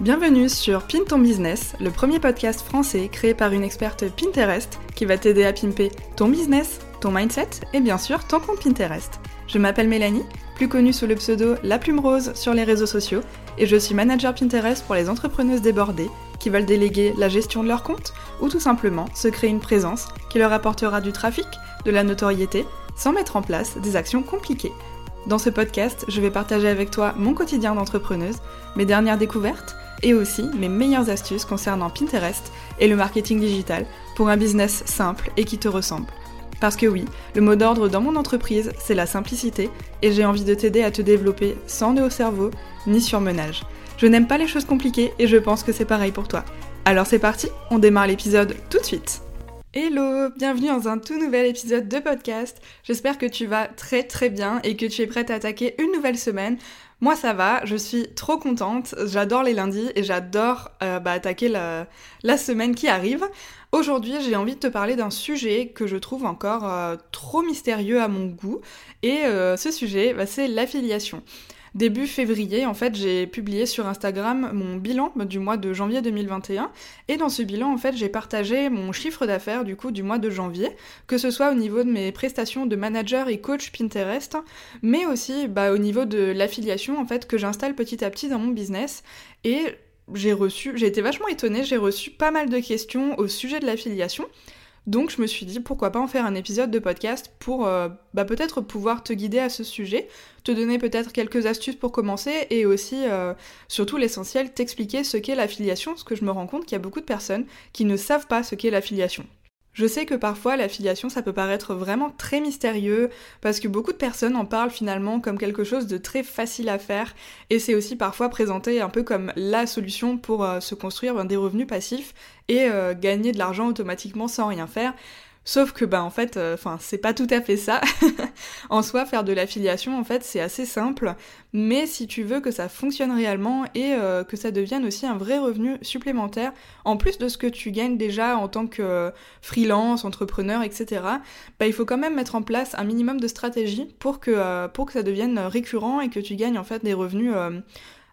Bienvenue sur Pin ton business, le premier podcast français créé par une experte Pinterest qui va t'aider à pimper ton business, ton mindset et bien sûr ton compte Pinterest. Je m'appelle Mélanie, plus connue sous le pseudo La Plume Rose sur les réseaux sociaux, et je suis manager Pinterest pour les entrepreneuses débordées qui veulent déléguer la gestion de leur compte ou tout simplement se créer une présence qui leur apportera du trafic, de la notoriété, sans mettre en place des actions compliquées. Dans ce podcast, je vais partager avec toi mon quotidien d'entrepreneuse, mes dernières découvertes et aussi mes meilleures astuces concernant Pinterest et le marketing digital pour un business simple et qui te ressemble. Parce que oui, le mot d'ordre dans mon entreprise, c'est la simplicité et j'ai envie de t'aider à te développer sans nœud au cerveau ni surmenage. Je n'aime pas les choses compliquées et je pense que c'est pareil pour toi. Alors c'est parti, on démarre l'épisode tout de suite. Hello, bienvenue dans un tout nouvel épisode de podcast. J'espère que tu vas très très bien et que tu es prête à attaquer une nouvelle semaine. Moi ça va, je suis trop contente, j'adore les lundis et j'adore euh, bah, attaquer la, semaine qui arrive. Aujourd'hui j'ai envie de te parler d'un sujet que je trouve encore euh, trop mystérieux à mon goût et euh, ce sujet bah, c'est l'affiliation. Début février, en fait, j'ai publié sur Instagram mon bilan du mois de janvier 2021. Et dans ce bilan, en fait, j'ai partagé mon chiffre d'affaires du coup du mois de janvier, que ce soit au niveau de mes prestations de manager et coach Pinterest, mais aussi bah, au niveau de l'affiliation en fait que j'installe petit à petit dans mon business. Et j'ai reçu, j'ai été vachement étonnée, j'ai reçu pas mal de questions au sujet de l'affiliation. Donc je me suis dit pourquoi pas en faire un épisode de podcast pour euh, bah, peut-être pouvoir te guider à ce sujet, te donner peut-être quelques astuces pour commencer et aussi, euh, surtout l'essentiel, t'expliquer ce qu'est l'affiliation, parce que je me rends compte qu'il y a beaucoup de personnes qui ne savent pas ce qu'est l'affiliation. Je sais que parfois l'affiliation ça peut paraître vraiment très mystérieux parce que beaucoup de personnes en parlent finalement comme quelque chose de très facile à faire et c'est aussi parfois présenté un peu comme la solution pour euh, se construire des revenus passifs et euh, gagner de l'argent automatiquement sans rien faire. Sauf que bah en fait, euh, enfin c'est pas tout à fait ça. en soi, faire de l'affiliation en fait c'est assez simple, mais si tu veux que ça fonctionne réellement et euh, que ça devienne aussi un vrai revenu supplémentaire, en plus de ce que tu gagnes déjà en tant que freelance, entrepreneur, etc. Bah il faut quand même mettre en place un minimum de stratégie pour que euh, pour que ça devienne récurrent et que tu gagnes en fait des revenus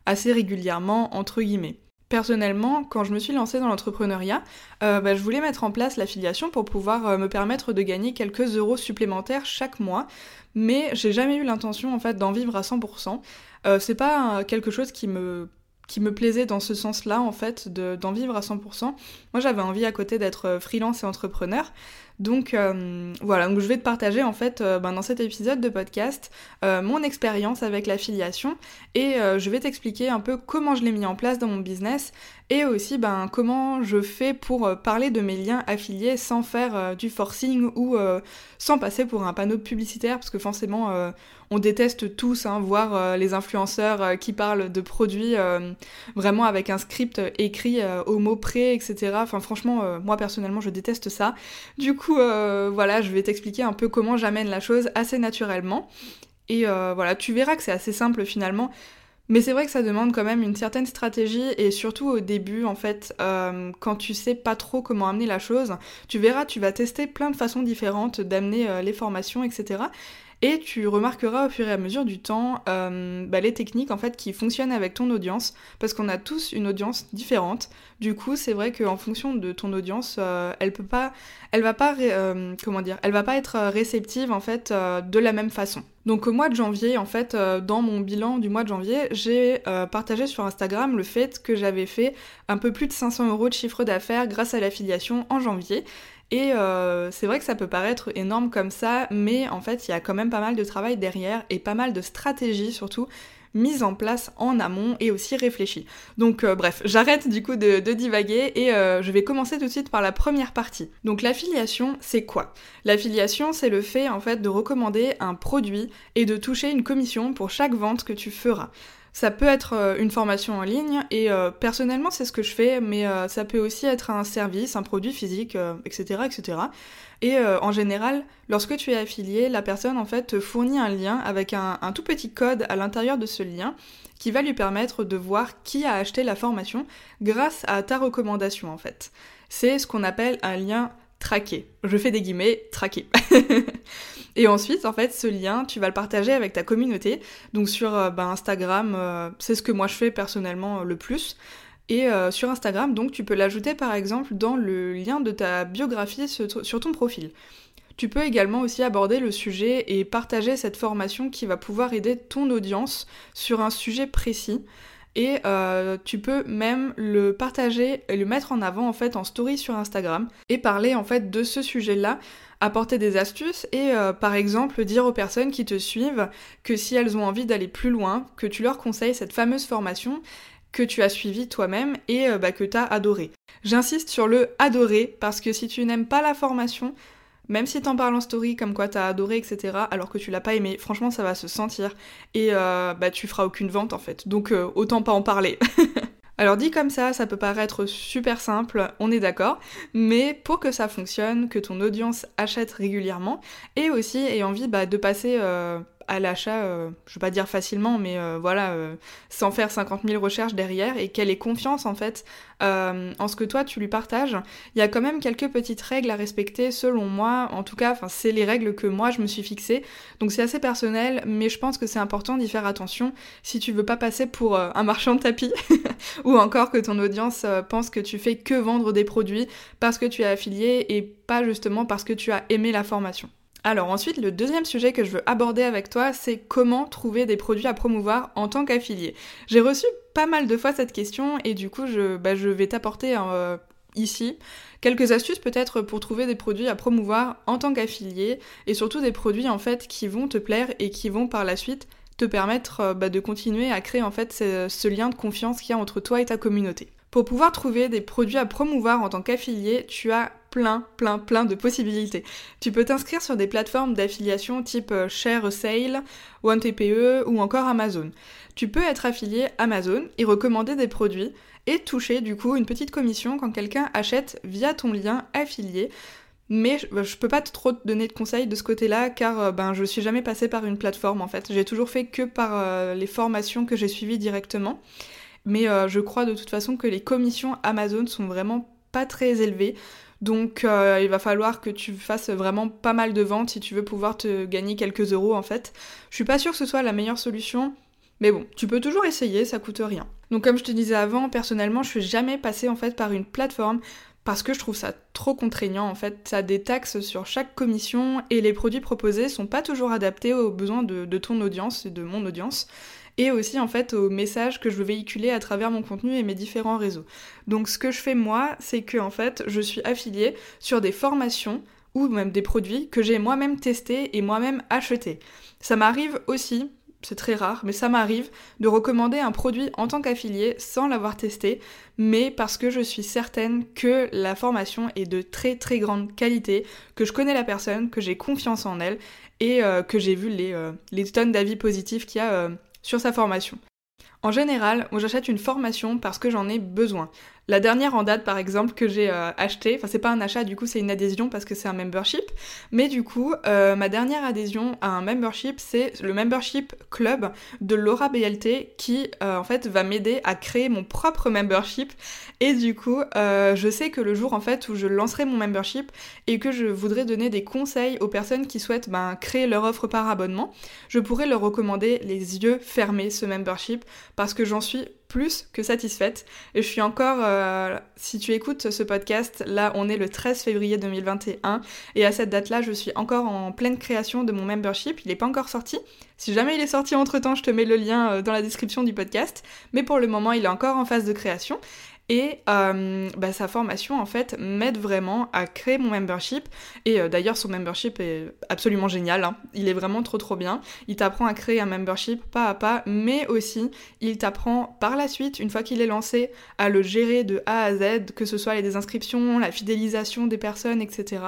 assez régulièrement entre guillemets. Personnellement, quand je me suis lancée dans l'entrepreneuriat, euh, bah, je voulais mettre en place l'affiliation pour pouvoir euh, me permettre de gagner quelques euros supplémentaires chaque mois, mais j'ai jamais eu l'intention en fait d'en vivre à 100%. Euh, c'est pas quelque chose qui me qui me plaisait dans ce sens-là, en fait, d'en vivre à 100%. Moi, j'avais envie à côté d'être freelance et entrepreneur. Donc euh, voilà, je vais te partager en fait euh, ben, dans cet épisode de podcast euh, mon expérience avec l'affiliation et je vais t'expliquer un peu comment je l'ai mis en place dans mon business et aussi ben, comment je fais pour parler de mes liens affiliés sans faire du forcing ou sans passer pour un panneau publicitaire parce que forcément on déteste tous hein, voir les influenceurs qui parlent de produits vraiment avec un script écrit au mot près etc. Enfin franchement moi personnellement je déteste ça. Du coup euh, voilà, je vais t'expliquer un peu comment j'amène la chose assez naturellement. Et euh, voilà, tu verras que c'est assez simple finalement. Mais c'est vrai que ça demande quand même une certaine stratégie et surtout au début en fait, euh, quand tu sais pas trop comment amener la chose, tu verras, tu vas tester plein de façons différentes d'amener les formations, etc. Et tu remarqueras au fur et à mesure du temps euh, bah, les techniques en fait qui fonctionnent avec ton audience, parce qu'on a tous une audience différente. Du coup, c'est vrai qu'en fonction de ton audience, euh, elle peut pas, elle va pas, euh, comment dire, elle va pas être réceptive en fait de la même façon. Donc au mois de janvier, en fait, dans mon bilan du mois de janvier, j'ai partagé sur Instagram le fait que j'avais fait un peu plus de 500 euros de chiffre d'affaires grâce à l'affiliation en janvier. Et euh, c'est vrai que ça peut paraître énorme comme ça, mais en fait, il y a quand même pas mal de travail derrière et pas mal de stratégies surtout mises en place en amont et aussi réfléchies. Donc euh, bref, j'arrête du coup de, divaguer et euh, je vais commencer tout de suite par la première partie. Donc l'affiliation, c'est quoi? L'affiliation, c'est le fait en fait de recommander un produit et de toucher une commission pour chaque vente que tu feras. Ça peut être euh, une formation en ligne et euh, personnellement c'est ce que je fais, mais euh, ça peut aussi être un service, un produit physique, etc., etc. Et en général, lorsque tu es affilié, la personne en fait te fournit un lien avec un, un tout petit code à l'intérieur de ce lien qui va lui permettre de voir qui a acheté la formation grâce à ta recommandation en fait. C'est ce qu'on appelle un lien traqué. Je fais des guillemets, traqué. et ensuite, en fait, ce lien, tu vas le partager avec ta communauté. Donc sur euh, bah, Instagram, euh, c'est ce que moi je fais personnellement euh, le plus. Et sur Instagram, donc tu peux l'ajouter par exemple dans le lien de ta biographie sur ton profil. Tu peux également aussi aborder le sujet et partager cette formation qui va pouvoir aider ton audience sur un sujet précis. Et euh, tu peux même le partager et le mettre en avant en fait en story sur Instagram et parler en fait de ce sujet-là, apporter des astuces et euh, par exemple dire aux personnes qui te suivent que si elles ont envie d'aller plus loin, que tu leur conseilles cette fameuse formation que tu as suivie toi-même et euh, bah, que tu as adoré. J'insiste sur le adoré parce que si tu n'aimes pas la formation, même si t'en parles en story comme quoi t'as adoré, etc., alors que tu l'as pas aimé, franchement ça va se sentir. Et euh, bah tu feras aucune vente en fait. Donc euh, autant pas en parler. alors dit comme ça, ça peut paraître super simple, on est d'accord, mais pour que ça fonctionne, que ton audience achète régulièrement, et aussi ait envie bah, de passer... Euh, à l'achat, euh, je veux pas dire facilement, mais euh, voilà, euh, sans faire 50 000 recherches derrière et qu'elle ait confiance en fait en ce que toi tu lui partages. Il y a quand même quelques petites règles à respecter selon moi, en tout cas, c'est les règles que moi je me suis fixées, donc c'est assez personnel, mais je pense que c'est important d'y faire attention si tu veux pas passer pour un marchand de tapis ou encore que ton audience pense que tu fais que vendre des produits parce que tu es affilié et pas justement parce que tu as aimé la formation. Alors ensuite, le deuxième sujet que je veux aborder avec toi, c'est comment trouver des produits à promouvoir en tant qu'affilié. J'ai reçu pas mal de fois cette question et du coup, je, bah, vais t'apporter euh, ici quelques astuces peut-être pour trouver des produits à promouvoir en tant qu'affilié et surtout des produits en fait qui vont te plaire et qui vont par la suite te permettre euh, bah, de continuer à créer en fait ce lien de confiance qu'il y a entre toi et ta communauté. Pour pouvoir trouver des produits à promouvoir en tant qu'affilié, tu as plein, plein, plein de possibilités. Tu peux t'inscrire sur des plateformes d'affiliation type euh, Share Sale, OneTPE ou encore Amazon. Tu peux être affilié Amazon et recommander des produits et toucher du coup une petite commission quand quelqu'un achète via ton lien affilié. Mais je, bah, peux pas trop te donner de conseils de ce côté-là car euh, ben je suis jamais passée par une plateforme en fait. J'ai toujours fait que par euh, les formations que j'ai suivies directement. Mais je crois de toute façon que les commissions Amazon sont vraiment pas très élevées. Donc euh, il va falloir que tu fasses vraiment pas mal de ventes si tu veux pouvoir te gagner quelques euros en fait. Je suis pas sûre que ce soit la meilleure solution, mais bon, tu peux toujours essayer, ça coûte rien. Donc comme je te disais avant, personnellement, je suis jamais passée en fait par une plateforme parce que je trouve ça trop contraignant en fait. Ça a des taxes sur chaque commission et les produits proposés sont pas toujours adaptés aux besoins de ton audience et de mon audience et aussi en fait aux messages que je veux véhiculer à travers mon contenu et mes différents réseaux. Donc ce que je fais moi, c'est que en fait, je suis affiliée sur des formations ou même des produits que j'ai moi-même testés et moi-même achetés. Ça m'arrive aussi c'est très rare, mais ça m'arrive de recommander un produit en tant qu'affilié sans l'avoir testé, mais parce que je suis certaine que la formation est de très très grande qualité, que je connais la personne, que j'ai confiance en elle et euh, que j'ai vu les, euh, les tonnes d'avis positifs qu'il y a euh, sur sa formation. En général, moi j'achète une formation parce que j'en ai besoin. La dernière en date, par exemple, que j'ai euh, acheté, enfin c'est pas un achat, du coup c'est une adhésion parce que c'est un membership, mais du coup, euh, ma dernière adhésion à un membership, c'est le membership club de Laura BLT qui, euh, en fait, va m'aider à créer mon propre membership. Et du coup, je sais que le jour, en fait, où je lancerai mon membership et que je voudrais donner des conseils aux personnes qui souhaitent ben, créer leur offre par abonnement, je pourrais leur recommander les yeux fermés ce membership parce que j'en suis plus que satisfaite. Et je suis encore, euh, si tu écoutes ce podcast, là on est le 13 février 2021 et à cette date-là je suis encore en pleine création de mon membership. Il n'est pas encore sorti. Si jamais il est sorti entre temps, je te mets le lien euh, dans la description du podcast. Mais pour le moment, il est encore en phase de création. Et euh, bah, sa formation, en fait, m'aide vraiment à créer mon membership. Et euh, d'ailleurs, son membership est absolument génial. Hein. Il est vraiment trop trop bien. Il t'apprend à créer un membership pas à pas, mais aussi, il t'apprend par la suite, une fois qu'il est lancé, à le gérer de A à Z, que ce soit les désinscriptions, la fidélisation des personnes, etc.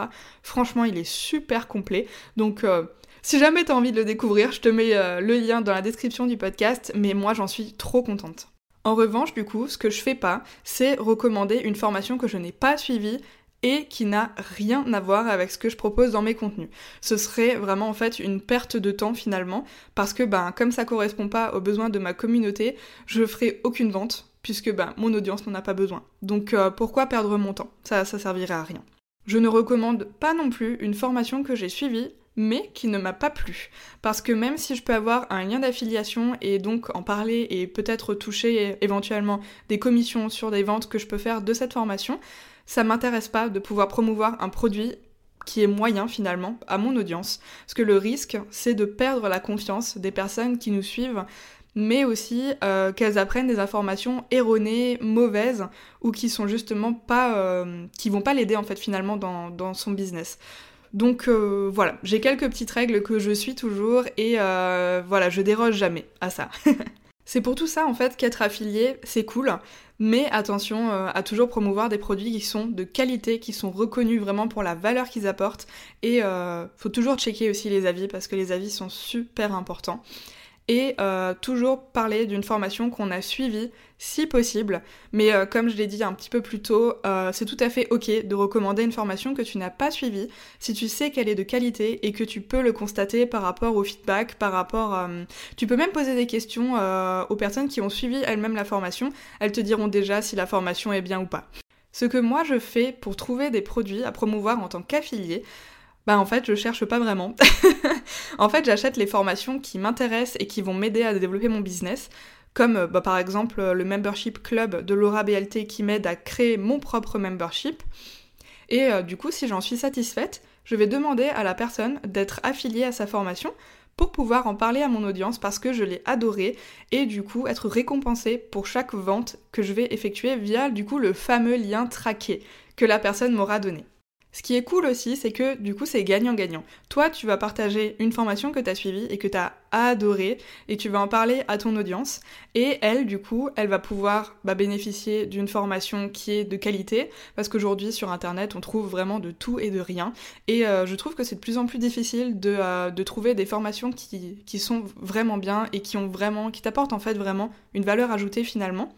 Franchement, il est super complet. Donc... Euh, si jamais t'as envie de le découvrir, je te mets le lien dans la description du podcast, mais moi j'en suis trop contente. En revanche, du coup, ce que je fais pas, c'est recommander une formation que je n'ai pas suivie et qui n'a rien à voir avec ce que je propose dans mes contenus. Ce serait vraiment en fait une perte de temps finalement, parce que ben comme ça correspond pas aux besoins de ma communauté, je ferai aucune vente, puisque ben mon audience n'en a pas besoin. Donc euh, pourquoi perdre mon temps? Ça ça servirait à rien. Je ne recommande pas non plus une formation que j'ai suivie, mais qui ne m'a pas plu. Parce que même si je peux avoir un lien d'affiliation et donc en parler et peut-être toucher éventuellement des commissions sur des ventes que je peux faire de cette formation, ça m'intéresse pas de pouvoir promouvoir un produit qui est moyen finalement à mon audience. Parce que le risque, c'est de perdre la confiance des personnes qui nous suivent mais aussi euh, qu'elles apprennent des informations erronées, mauvaises, ou qui sont justement pas, euh, qui vont pas l'aider en fait finalement dans, son business. Donc euh, voilà, j'ai quelques petites règles que je suis toujours et voilà, je déroge jamais à ça. c'est pour tout ça en fait qu'être affilié, c'est cool, mais attention à toujours promouvoir des produits qui sont de qualité, qui sont reconnus vraiment pour la valeur qu'ils apportent et faut toujours checker aussi les avis parce que les avis sont super importants et euh, toujours parler d'une formation qu'on a suivie si possible. Mais euh, comme je l'ai dit un petit peu plus tôt, euh, c'est tout à fait ok de recommander une formation que tu n'as pas suivie si tu sais qu'elle est de qualité et que tu peux le constater par rapport au feedback, par rapport... tu peux même poser des questions aux personnes qui ont suivi elles-mêmes la formation. Elles te diront déjà si la formation est bien ou pas. Ce que moi je fais pour trouver des produits à promouvoir en tant qu'affilié, bah en fait je cherche pas vraiment. en fait j'achète les formations qui m'intéressent et qui vont m'aider à développer mon business, comme euh, bah, par exemple le membership club de Laura BLT qui m'aide à créer mon propre membership. Et euh, du coup si j'en suis satisfaite, je vais demander à la personne d'être affiliée à sa formation pour pouvoir en parler à mon audience parce que je l'ai adoré et du coup être récompensée pour chaque vente que je vais effectuer via du coup le fameux lien traqué que la personne m'aura donné. Ce qui est cool aussi, c'est que du coup, c'est gagnant-gagnant. Toi, tu vas partager une formation que tu as suivie et que tu as adorée et tu vas en parler à ton audience. Et elle, du coup, elle va pouvoir bah, bénéficier d'une formation qui est de qualité parce qu'aujourd'hui, sur Internet, on trouve vraiment de tout et de rien. Et euh, je trouve que c'est de plus en plus difficile de, euh, de trouver des formations qui, qui, sont vraiment bien et qui ont vraiment, qui t'apportent en fait vraiment une valeur ajoutée finalement.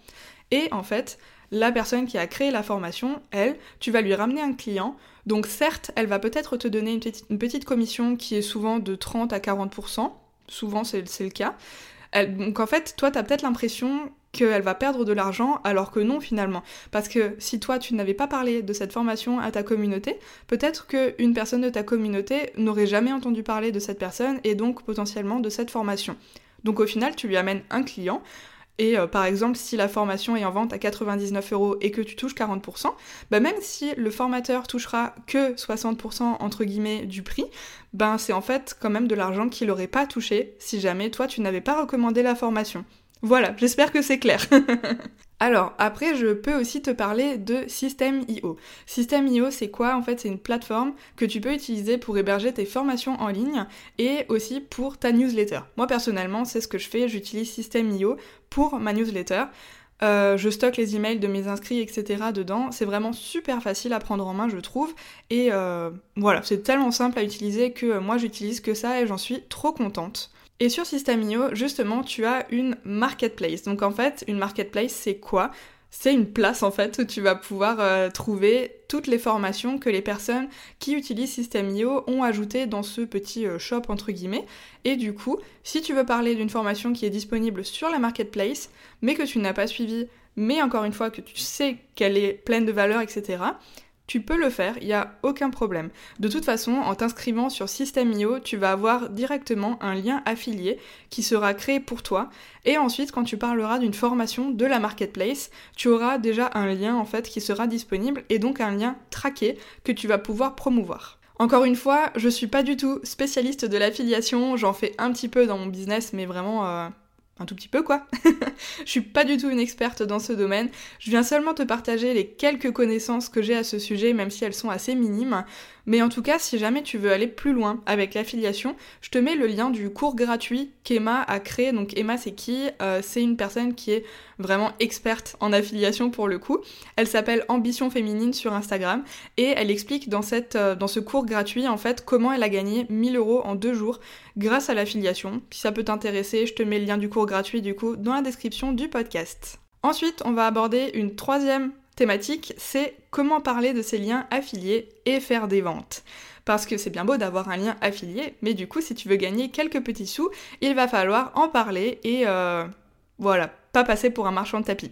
Et en fait, la personne qui a créé la formation, elle, tu vas lui ramener un client. Donc certes, elle va peut-être te donner une petite, commission qui est souvent de 30 à 40%. Souvent, c'est le cas. donc en fait, toi, tu as peut-être l'impression qu'elle va perdre de l'argent, alors que non finalement. Parce que si toi, tu n'avais pas parlé de cette formation à ta communauté, peut-être qu'une personne de ta communauté n'aurait jamais entendu parler de cette personne et donc potentiellement de cette formation. Donc au final, tu lui amènes un client. Et euh, par exemple, si la formation est en vente à 99 euros et que tu touches 40%, bah même si le formateur touchera que 60% entre guillemets du prix, ben c'est en fait quand même de l'argent qu'il n'aurait pas touché si jamais toi tu n'avais pas recommandé la formation. Voilà, j'espère que c'est clair. Alors, après, je peux aussi te parler de System.io. System.io, c'est quoi? En fait, c'est une plateforme que tu peux utiliser pour héberger tes formations en ligne et aussi pour ta newsletter. Moi, personnellement, c'est ce que je fais. J'utilise System.io pour ma newsletter. Euh, je stocke les emails de mes inscrits, etc. dedans. C'est vraiment super facile à prendre en main, je trouve. Et euh, voilà, c'est tellement simple à utiliser que moi, j'utilise que ça et j'en suis trop contente. Et sur Systemio, justement, tu as une marketplace. Donc en fait, une marketplace, c'est quoi? C'est une place en fait où tu vas pouvoir euh, trouver toutes les formations que les personnes qui utilisent System.io ont ajoutées dans ce petit euh, shop entre guillemets. Et du coup, si tu veux parler d'une formation qui est disponible sur la marketplace, mais que tu n'as pas suivie, mais encore une fois que tu sais qu'elle est pleine de valeur, etc., tu peux le faire, il n'y a aucun problème. De toute façon, en t'inscrivant sur System.io, tu vas avoir directement un lien affilié qui sera créé pour toi. Et ensuite, quand tu parleras d'une formation de la marketplace, tu auras déjà un lien en fait qui sera disponible et donc un lien traqué que tu vas pouvoir promouvoir. Encore une fois, je suis pas du tout spécialiste de l'affiliation, j'en fais un petit peu dans mon business, mais vraiment euh, un tout petit peu quoi. je suis pas du tout une experte dans ce domaine. Je viens seulement te partager les quelques connaissances que j'ai à ce sujet, même si elles sont assez minimes. Mais en tout cas, si jamais tu veux aller plus loin avec l'affiliation, je te mets le lien du cours gratuit qu'Emma a créé. Donc Emma, c'est qui? Euh, C'est une personne qui est vraiment experte en affiliation pour le coup. Elle s'appelle Ambition Féminine sur Instagram et elle explique dans, euh, dans ce cours gratuit en fait comment elle a gagné 1000 euros en deux jours grâce à l'affiliation. Si ça peut t'intéresser, je te mets le lien du cours gratuit du coup dans la description du podcast. Ensuite, on va aborder une troisième c'est comment parler de ces liens affiliés et faire des ventes. Parce que c'est bien beau d'avoir un lien affilié, mais du coup, si tu veux gagner quelques petits sous, il va falloir en parler et euh, voilà, pas passer pour un marchand de tapis.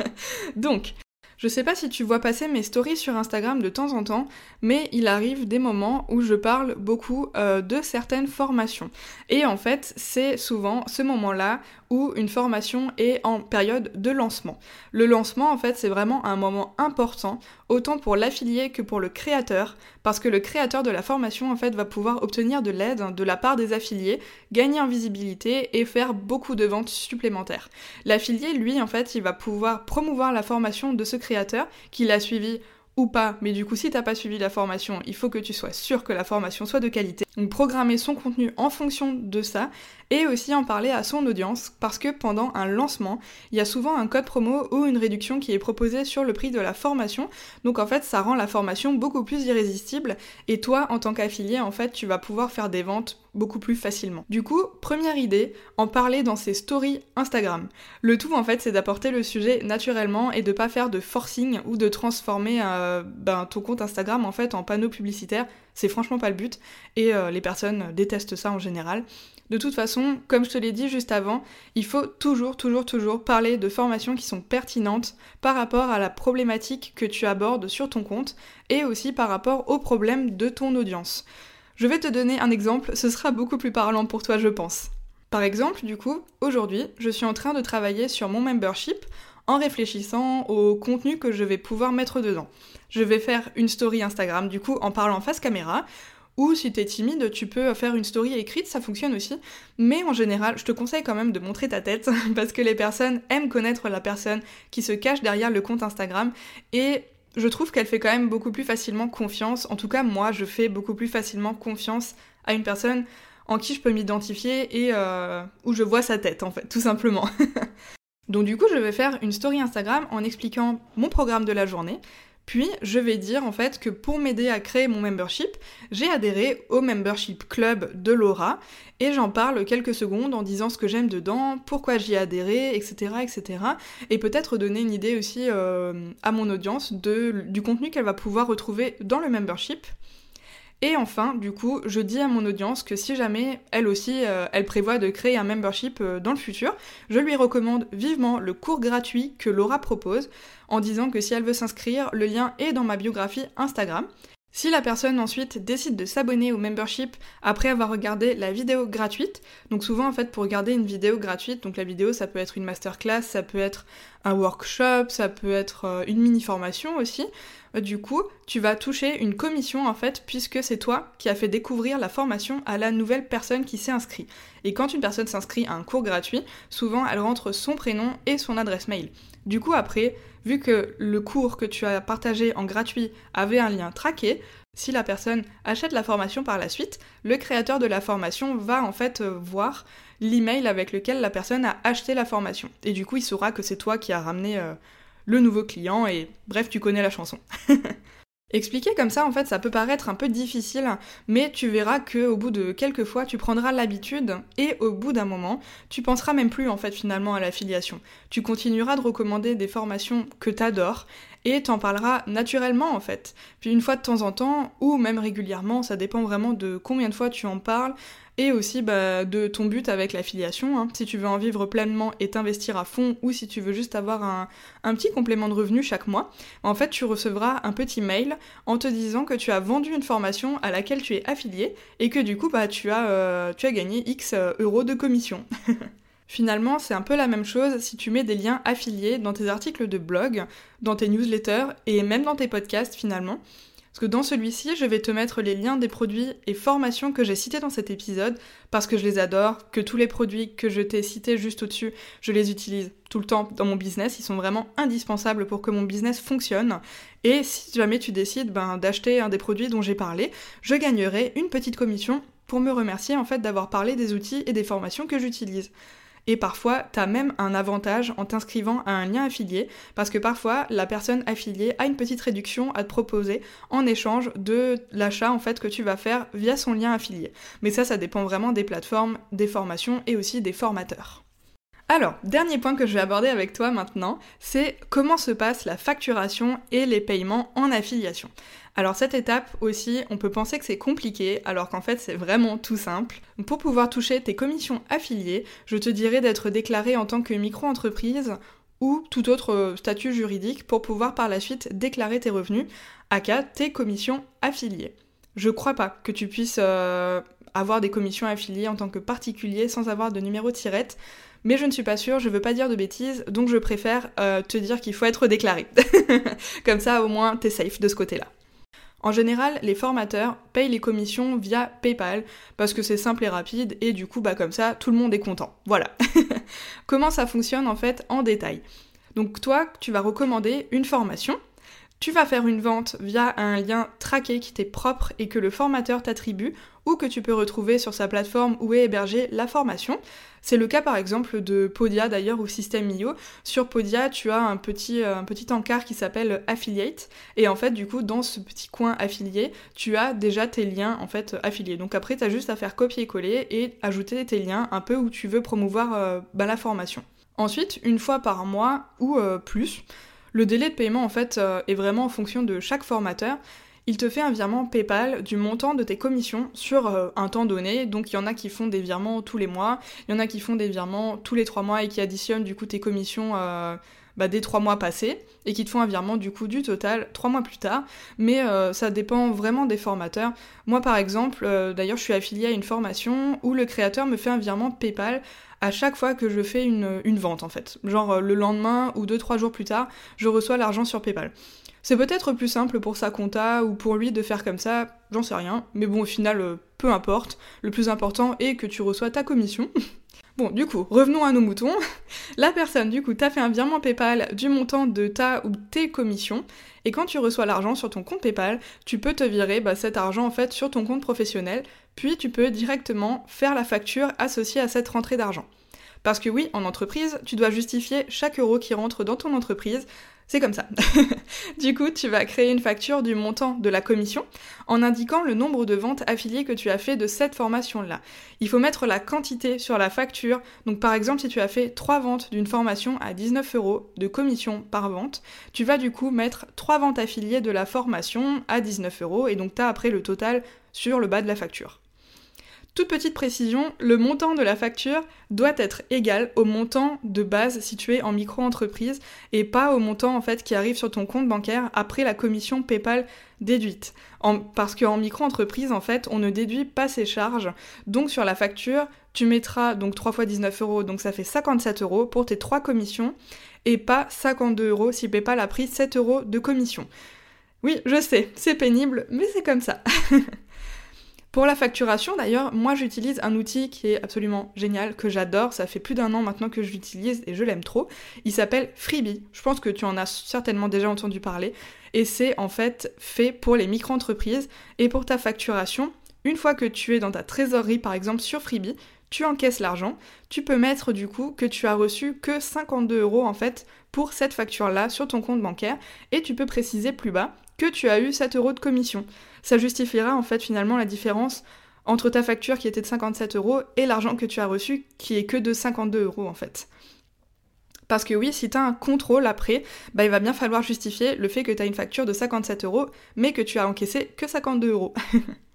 Donc, Je sais pas si tu vois passer mes stories sur Instagram de temps en temps, mais il arrive des moments où je parle beaucoup euh, de certaines formations. Et en fait, c'est souvent ce moment-là où une formation est en période de lancement. Le lancement, en fait, c'est vraiment un moment important, autant pour l'affilié que pour le créateur, parce que le créateur de la formation, en fait, va pouvoir obtenir de l'aide de la part des affiliés, gagner en visibilité et faire beaucoup de ventes supplémentaires. L'affilié, lui, en fait, il va pouvoir promouvoir la formation de ce créateur qu'il a suivi ou pas, mais du coup si t'as pas suivi la formation, il faut que tu sois sûr que la formation soit de qualité. Donc programmer son contenu en fonction de ça et aussi en parler à son audience parce que pendant un lancement, il y a souvent un code promo ou une réduction qui est proposée sur le prix de la formation. Donc en fait, ça rend la formation beaucoup plus irrésistible et toi en tant qu'affilié, en fait, tu vas pouvoir faire des ventes beaucoup plus facilement. Du coup, première idée, en parler dans ses stories Instagram. Le tout en fait, c'est d'apporter le sujet naturellement et de pas faire de forcing ou de transformer euh, ben, ton compte Instagram en fait en panneau publicitaire. C'est franchement pas le but et euh, les personnes détestent ça en général. De toute façon, comme je te l'ai dit juste avant, il faut toujours, toujours, toujours parler de formations qui sont pertinentes par rapport à la problématique que tu abordes sur ton compte et aussi par rapport aux problèmes de ton audience. Je vais te donner un exemple, ce sera beaucoup plus parlant pour toi je pense. Par exemple, du coup, aujourd'hui, je suis en train de travailler sur mon membership en réfléchissant au contenu que je vais pouvoir mettre dedans. Je vais faire une story Instagram, du coup, en parlant face caméra, ou si t'es timide, tu peux faire une story écrite, ça fonctionne aussi. Mais en général, je te conseille quand même de montrer ta tête parce que les personnes aiment connaître la personne qui se cache derrière le compte Instagram et je trouve qu'elle fait quand même beaucoup plus facilement confiance. En tout cas, moi, je fais beaucoup plus facilement confiance à une personne en qui je peux m'identifier et euh, où je vois sa tête, en fait, tout simplement. Donc du coup, je vais faire une story Instagram en expliquant mon programme de la journée, puis, je vais dire en fait que pour m'aider à créer mon membership, j'ai adhéré au membership club de Laura et j'en parle quelques secondes en disant ce que j'aime dedans, pourquoi j'y ai adhéré, etc. etc. et peut-être donner une idée aussi euh, à mon audience du contenu qu'elle va pouvoir retrouver dans le membership. Et enfin, du coup, je dis à mon audience que si jamais elle aussi, euh, elle prévoit de créer un membership euh, dans le futur, je lui recommande vivement le cours gratuit que Laura propose, en disant que si elle veut s'inscrire, le lien est dans ma biographie Instagram. Si la personne ensuite décide de s'abonner au membership après avoir regardé la vidéo gratuite, donc souvent en fait pour regarder une vidéo gratuite, donc la vidéo ça peut être une masterclass, ça peut être un workshop, ça peut être euh, une mini formation aussi, euh, du coup tu vas toucher une commission en fait puisque c'est toi qui as fait découvrir la formation à la nouvelle personne qui s'est inscrite. Et quand une personne s'inscrit à un cours gratuit, souvent elle rentre son prénom et son adresse mail. Du coup après, vu que le cours que tu as partagé en gratuit avait un lien traqué, si la personne achète la formation par la suite, le créateur de la formation va en fait euh, voir l'email avec lequel la personne a acheté la formation. Et du coup, il saura que c'est toi qui as ramené euh, le nouveau client et bref, tu connais la chanson. Expliquer comme ça, en fait, ça peut paraître un peu difficile, mais tu verras que au bout de quelques fois, tu prendras l'habitude et au bout d'un moment, tu penseras même plus en fait finalement à l'affiliation. Tu continueras de recommander des formations que t'adores et t'en parleras naturellement en fait. Puis une fois de temps en temps, ou même régulièrement, ça dépend vraiment de combien de fois tu en parles, et aussi bah, de ton but avec l'affiliation, hein. si tu veux en vivre pleinement et t'investir à fond, ou si tu veux juste avoir un, petit complément de revenu chaque mois, en fait tu recevras un petit mail en te disant que tu as vendu une formation à laquelle tu es affilié et que du coup bah, tu, as, euh, tu as gagné X euh, euros de commission. Finalement, c'est un peu la même chose si tu mets des liens affiliés dans tes articles de blog, dans tes newsletters et même dans tes podcasts finalement. Parce que dans celui-ci, je vais te mettre les liens des produits et formations que j'ai cités dans cet épisode, parce que je les adore, que tous les produits que je t'ai cités juste au-dessus, je les utilise tout le temps dans mon business, ils sont vraiment indispensables pour que mon business fonctionne. Et si jamais tu décides ben, d'acheter un des produits dont j'ai parlé, je gagnerai une petite commission pour me remercier en fait d'avoir parlé des outils et des formations que j'utilise. Et parfois, tu as même un avantage en t'inscrivant à un lien affilié, parce que parfois, la personne affiliée a une petite réduction à te proposer en échange de l'achat en fait que tu vas faire via son lien affilié. Mais ça, ça dépend vraiment des plateformes, des formations et aussi des formateurs. Alors, dernier point que je vais aborder avec toi maintenant, c'est comment se passe la facturation et les paiements en affiliation. Alors cette étape aussi, on peut penser que c'est compliqué, alors qu'en fait c'est vraiment tout simple. Pour pouvoir toucher tes commissions affiliées, je te dirais d'être déclaré en tant que micro-entreprise ou tout autre statut juridique pour pouvoir par la suite déclarer tes revenus, aka tes commissions affiliées. Je crois pas que tu puisses avoir des commissions affiliées en tant que particulier sans avoir de numéro tirette. Mais je ne suis pas sûre, je veux pas dire de bêtises, donc je préfère euh, te dire qu'il faut être déclaré. Comme ça, au moins, t'es safe de ce côté-là. En général, les formateurs payent les commissions via PayPal parce que c'est simple et rapide et du coup, bah comme ça, tout le monde est content. Voilà. Comment ça fonctionne en fait en détail? Donc toi, tu vas recommander une formation tu vas faire une vente via un lien traqué qui t'est propre et que le formateur t'attribue ou que tu peux retrouver sur sa plateforme où est hébergée la formation. C'est le cas par exemple de Podia d'ailleurs ou System.io. Sur Podia, tu as un petit, euh, un petit encart qui s'appelle Affiliate et en fait du coup dans ce petit coin affilié, tu as déjà tes liens en fait affiliés. Donc après tu as juste à faire copier-coller et ajouter tes liens un peu où tu veux promouvoir euh, bah, la formation. Ensuite, une fois par mois ou euh, plus, le délai de paiement en fait euh, est vraiment en fonction de chaque formateur. Il te fait un virement PayPal du montant de tes commissions sur euh, un temps donné. Donc il y en a qui font des virements tous les mois, il y en a qui font des virements tous les trois mois et qui additionnent du coup tes commissions euh, bah, des trois mois passés et qui te font un virement du coup du total trois mois plus tard. Mais ça dépend vraiment des formateurs. Moi par exemple, d'ailleurs je suis affiliée à une formation où le créateur me fait un virement PayPal à chaque fois que je fais une, vente en fait. Genre euh, le lendemain ou deux trois jours plus tard, je reçois l'argent sur PayPal. C'est peut-être plus simple pour sa compta ou pour lui de faire comme ça, j'en sais rien, mais bon au final euh, peu importe. Le plus important est que tu reçois ta commission. Bon, du coup, revenons à nos moutons. La personne, du coup, t'a fait un virement PayPal du montant de ta ou tes commissions, et quand tu reçois l'argent sur ton compte PayPal, tu peux te virer bah, cet argent en fait sur ton compte professionnel, puis tu peux directement faire la facture associée à cette rentrée d'argent. Parce que oui, en entreprise, tu dois justifier chaque euro qui rentre dans ton entreprise. C'est comme ça. du coup, tu vas créer une facture du montant de la commission en indiquant le nombre de ventes affiliées que tu as fait de cette formation-là. Il faut mettre la quantité sur la facture. Donc par exemple, si tu as fait 3 ventes d'une formation à 19 euros de commission par vente, tu vas du coup mettre 3 ventes affiliées de la formation à 19 euros et donc tu as après le total sur le bas de la facture. Toute petite précision, le montant de la facture doit être égal au montant de base situé en micro-entreprise et pas au montant qui arrive sur ton compte bancaire après la commission PayPal déduite. parce qu'en micro-entreprise, en fait, on ne déduit pas ses charges. Donc sur la facture, tu mettras donc 3 fois 19 euros, donc ça fait 57 euros pour tes 3 commissions et pas 52 euros si PayPal a pris 7 euros de commission. Oui, je sais, c'est pénible, mais c'est comme ça. Pour la facturation, d'ailleurs, moi j'utilise un outil qui est absolument génial, que j'adore, ça fait plus d'un an maintenant que je l'utilise et je l'aime trop. Il s'appelle Freebie, je pense que tu en as certainement déjà entendu parler, et c'est en fait fait pour les micro-entreprises et pour ta facturation. Une fois que tu es dans ta trésorerie, par exemple sur Freebie, tu encaisses l'argent, tu peux mettre du coup que tu as reçu que 52 euros en fait pour cette facture-là sur ton compte bancaire et tu peux préciser plus bas que tu as eu 7 euros de commission. Ça justifiera en fait finalement la différence entre ta facture qui était de 57 euros et l'argent que tu as reçu qui est que de 52 euros en fait. Parce que oui, si tu as un contrôle après, bah, il va bien falloir justifier le fait que tu as une facture de 57 euros, mais que tu as encaissé que 52 euros.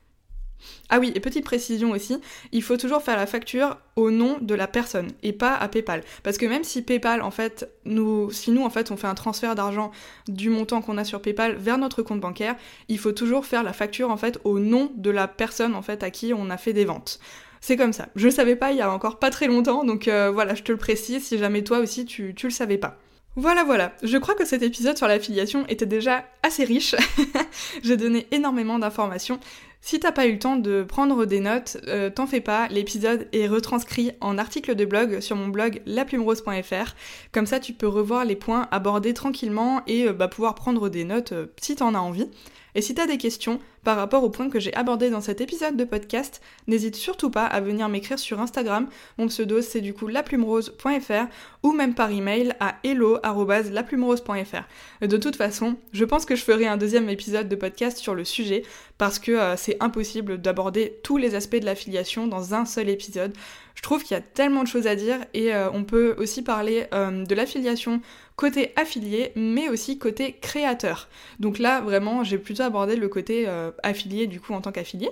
Ah oui, et petite précision aussi, il faut toujours faire la facture au nom de la personne et pas à PayPal. Parce que même si PayPal, en fait, nous, si nous, en fait, on fait un transfert d'argent du montant qu'on a sur PayPal vers notre compte bancaire, il faut toujours faire la facture, en fait, au nom de la personne, en fait, à qui on a fait des ventes. C'est comme ça. Je le savais pas il y a encore pas très longtemps, donc euh, voilà, je te le précise si jamais toi aussi tu, tu le savais pas. Voilà, voilà. Je crois que cet épisode sur l'affiliation était déjà assez riche. J'ai donné énormément d'informations. Si t'as pas eu le temps de prendre des notes, euh, t'en fais pas, l'épisode est retranscrit en article de blog sur mon blog laplumerose.fr. Comme ça, tu peux revoir les points abordés tranquillement et euh, bah, pouvoir prendre des notes euh, si t'en as envie. Et si t'as des questions par rapport aux points que j'ai abordés dans cet épisode de podcast, n'hésite surtout pas à venir m'écrire sur Instagram. Mon pseudo c'est du coup laplumerose.fr ou même par email à hello@laplumerose.fr. De toute façon, je pense que je ferai un deuxième épisode de podcast sur le sujet parce que euh, c'est impossible d'aborder tous les aspects de l'affiliation dans un seul épisode. Je trouve qu'il y a tellement de choses à dire et euh, on peut aussi parler euh, de l'affiliation côté affilié, mais aussi côté créateur. Donc là, vraiment, j'ai plutôt abordé le côté affilié du coup en tant qu'affilié.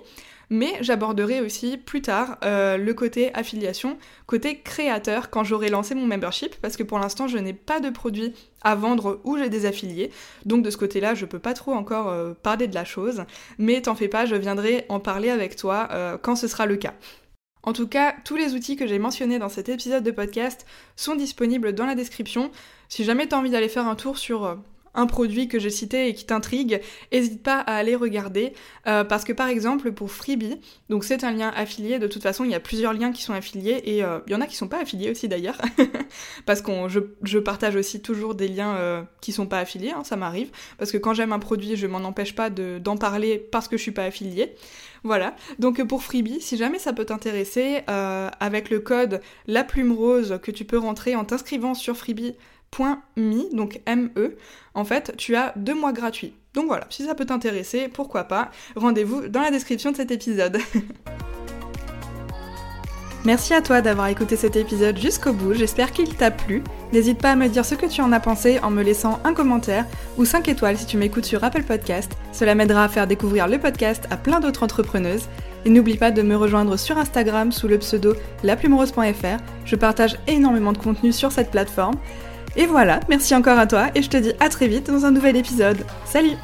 mais j'aborderai aussi plus tard euh, le côté affiliation, côté créateur quand j'aurai lancé mon membership, parce que pour l'instant je n'ai pas de produit à vendre où j'ai des affiliés, donc de ce côté-là je peux pas trop encore euh, parler de la chose, mais t'en fais pas, je viendrai en parler avec toi euh, quand ce sera le cas. En tout cas, tous les outils que j'ai mentionnés dans cet épisode de podcast sont disponibles dans la description. Si jamais tu as envie d'aller faire un tour sur un produit que j'ai cité et qui t'intrigue, n'hésite pas à aller regarder. Euh, parce que par exemple, pour Freebie, donc c'est un lien affilié, de toute façon, il y a plusieurs liens qui sont affiliés et euh, il y en a qui sont pas affiliés aussi d'ailleurs. parce que je, partage aussi toujours des liens euh, qui sont pas affiliés, hein, ça m'arrive. Parce que quand j'aime un produit, je m'en empêche pas d'en parler parce que je suis pas affiliée. Voilà, donc pour Freebie, si jamais ça peut t'intéresser, avec le code La Plume Rose que tu peux rentrer en t'inscrivant sur Freebie, .me, donc ME, en fait, tu as deux mois gratuits. Donc voilà, si ça peut t'intéresser, pourquoi pas, rendez-vous dans la description de cet épisode. Merci à toi d'avoir écouté cet épisode jusqu'au bout, j'espère qu'il t'a plu. N'hésite pas à me dire ce que tu en as pensé en me laissant un commentaire ou 5 étoiles si tu m'écoutes sur Apple Podcast. Cela m'aidera à faire découvrir le podcast à plein d'autres entrepreneuses. Et n'oublie pas de me rejoindre sur Instagram sous le pseudo laplumerose.fr. Je partage énormément de contenu sur cette plateforme. Et voilà, merci encore à toi et je te dis à très vite dans un nouvel épisode. Salut